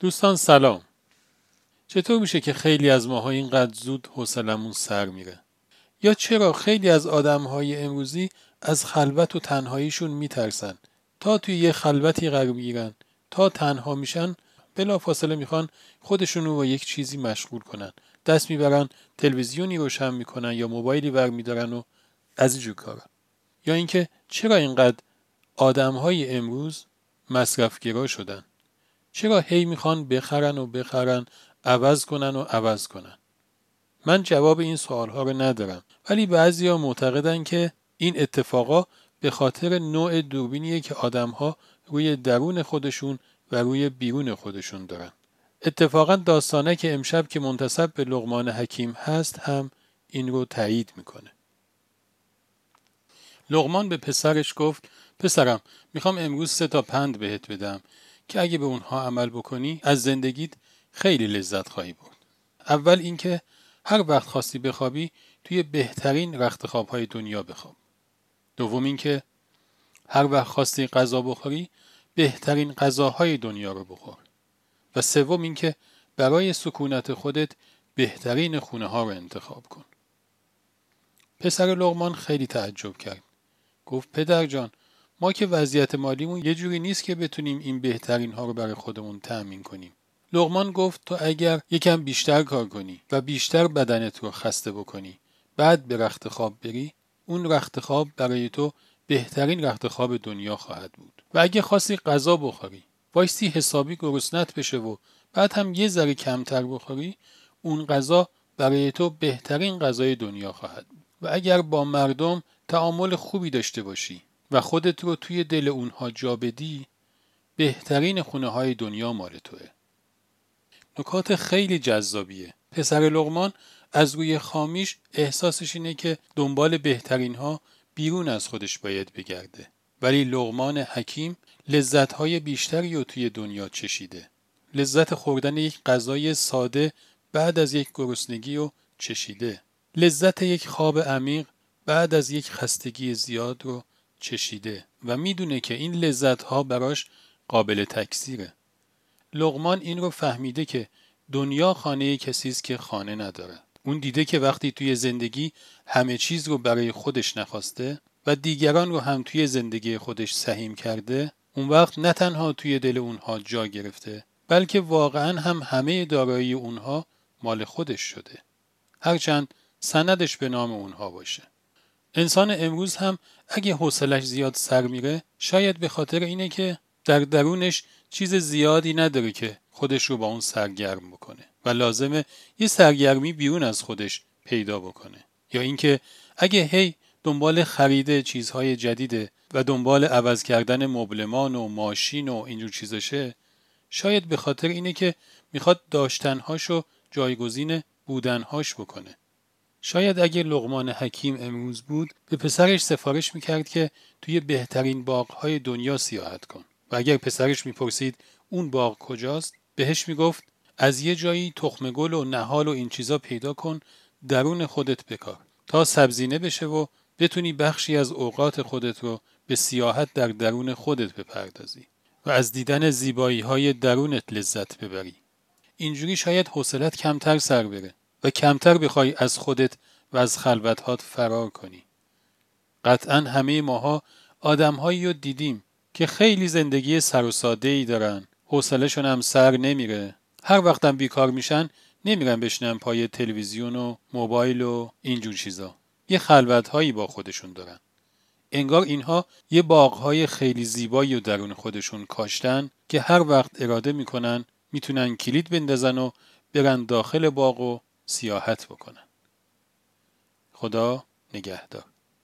دوستان سلام. چطور میشه که خیلی از ماها اینقدر زود حوصلمون سر میره؟ یا چرا خیلی از آدمهای امروزی از خلوت و تنهاییشون میترسن؟ تا توی یه خلوتی قرار می‌گیرن تا تنها میشن بلا فاصله می‌خوان خودشونو با یک چیزی مشغول کنن. دست می‌برن تلویزیونی روشن می‌کنن یا موبایلی ور میدارن و از اینجور کارا. یا اینکه چرا اینقدر آدمهای امروز مصرفگرا شدن؟ چرا هی می‌خوان بخرن و بخرن عوض کنن و عوض کنن؟ من جواب این سوالها رو ندارم. ولی بعضیا معتقدن که این اتفاقا به خاطر نوع دوربینیه که آدمها روی درون خودشون و روی بیرون خودشون دارن. اتفاقا داستانه که امشب که منتصب به لغمان حکیم هست هم این رو تایید می‌کنه. لغمان به پسرش گفت پسرم می‌خوام امروز سه تا پند بهت بدم. که اگه به اونها عمل بکنی از زندگیت خیلی لذت خواهی برد. اول اینکه هر وقت خواستی بخوابی توی بهترین رخت خوابهای دنیا بخواب. دوم اینکه هر وقت خواستی غذا بخوری بهترین غذاهای دنیا رو بخور. و سوم اینکه برای سکونت خودت بهترین خونه ها رو انتخاب کن. پسر لغمان خیلی تعجب کرد. گفت پدر جان ما که وضعیت مالیمون یه جوری نیست که بتونیم این بهترین ها رو برای خودمون تأمین کنیم. لغمان گفت تو اگر یکم بیشتر کار کنی و بیشتر بدنت رو خسته بکنی بعد به رخت خواب بری اون رخت خواب برای تو بهترین رخت خواب دنیا خواهد بود و اگه خواستی غذا بخوری وایستی حسابی گرسنت بشه و بعد هم یه ذره کمتر بخوری اون غذا برای تو بهترین غذای دنیا خواهد بود و اگر با مردم تعامل خوبی داشته باشی و خودت رو توی دل اونها جا بدی بهترین خونه های دنیا مال توه. نکات خیلی جذابیه. پسر لغمان از روی خامیش احساسش اینه که دنبال بهترین ها بیرون از خودش باید بگرده. ولی لغمان حکیم لذت های بیشتری رو توی دنیا چشیده. لذت خوردن یک غذای ساده بعد از یک گرسنگی رو چشیده. لذت یک خواب عمیق بعد از یک خستگی زیاد رو چشیده و می‌دونه که این لذت ها براش قابل تکثیره. لغمان این رو فهمیده که دنیا خانه کسی است که خانه نداره. اون دیده که وقتی توی زندگی همه چیز رو برای خودش نخواسته و دیگران رو هم توی زندگی خودش سهیم کرده اون وقت نه تنها توی دل اونها جا گرفته بلکه واقعا هم همه دارایی اونها مال خودش شده. هرچند سندش به نام اونها باشه. انسان امروز هم اگه حوصلش زیاد سر میره شاید به خاطر اینه که در درونش چیز زیادی نداره که خودش رو با اون سرگرم بکنه و لازمه یه سرگرمی بیرون از خودش پیدا بکنه. یا اینکه اگه هی دنبال خرید چیزهای جدیده و دنبال عوض کردن مبلمان و ماشین و اینجور چیزاشه شاید به خاطر اینه که می‌خواد داشتنهاشو جایگزین بودنهاش بکنه. شاید اگه لغمان حکیم امروز بود به پسرش سفارش می‌کرد که توی بهترین باغهای دنیا سیاحت کن. و اگر پسرش می‌پرسید اون باغ کجاست بهش می‌گفت از یه جایی تخم گل و نهال و این چیزا پیدا کن درون خودت بکار. تا سبزینه بشه و بتونی بخشی از اوقات خودت رو به سیاحت در درون خودت بپردازی و از دیدن زیبایی های درونت لذت ببری. اینجوری شاید حوصلت کمتر سر بره. کمتر بخوای از خودت و از خلوتهات فرار کنی. قطعا همه ماها آدمهایی رو دیدیم که خیلی زندگی سر و ساده ای دارن. حوصلهشون هم سر نمیره. هر وقتم بیکار میشن نمیرن بشنن پای تلویزیون و موبایل و اینجور چیزا. یه خلوت با خودشون دارن. انگار اینها یه باغهای خیلی زیبایی و درون خودشون کاشتن که هر وقت اراده می‌کنن می‌تونن کلید بندازن و برن داخل باغ و سیاحت بکنن. خدا نگهدار.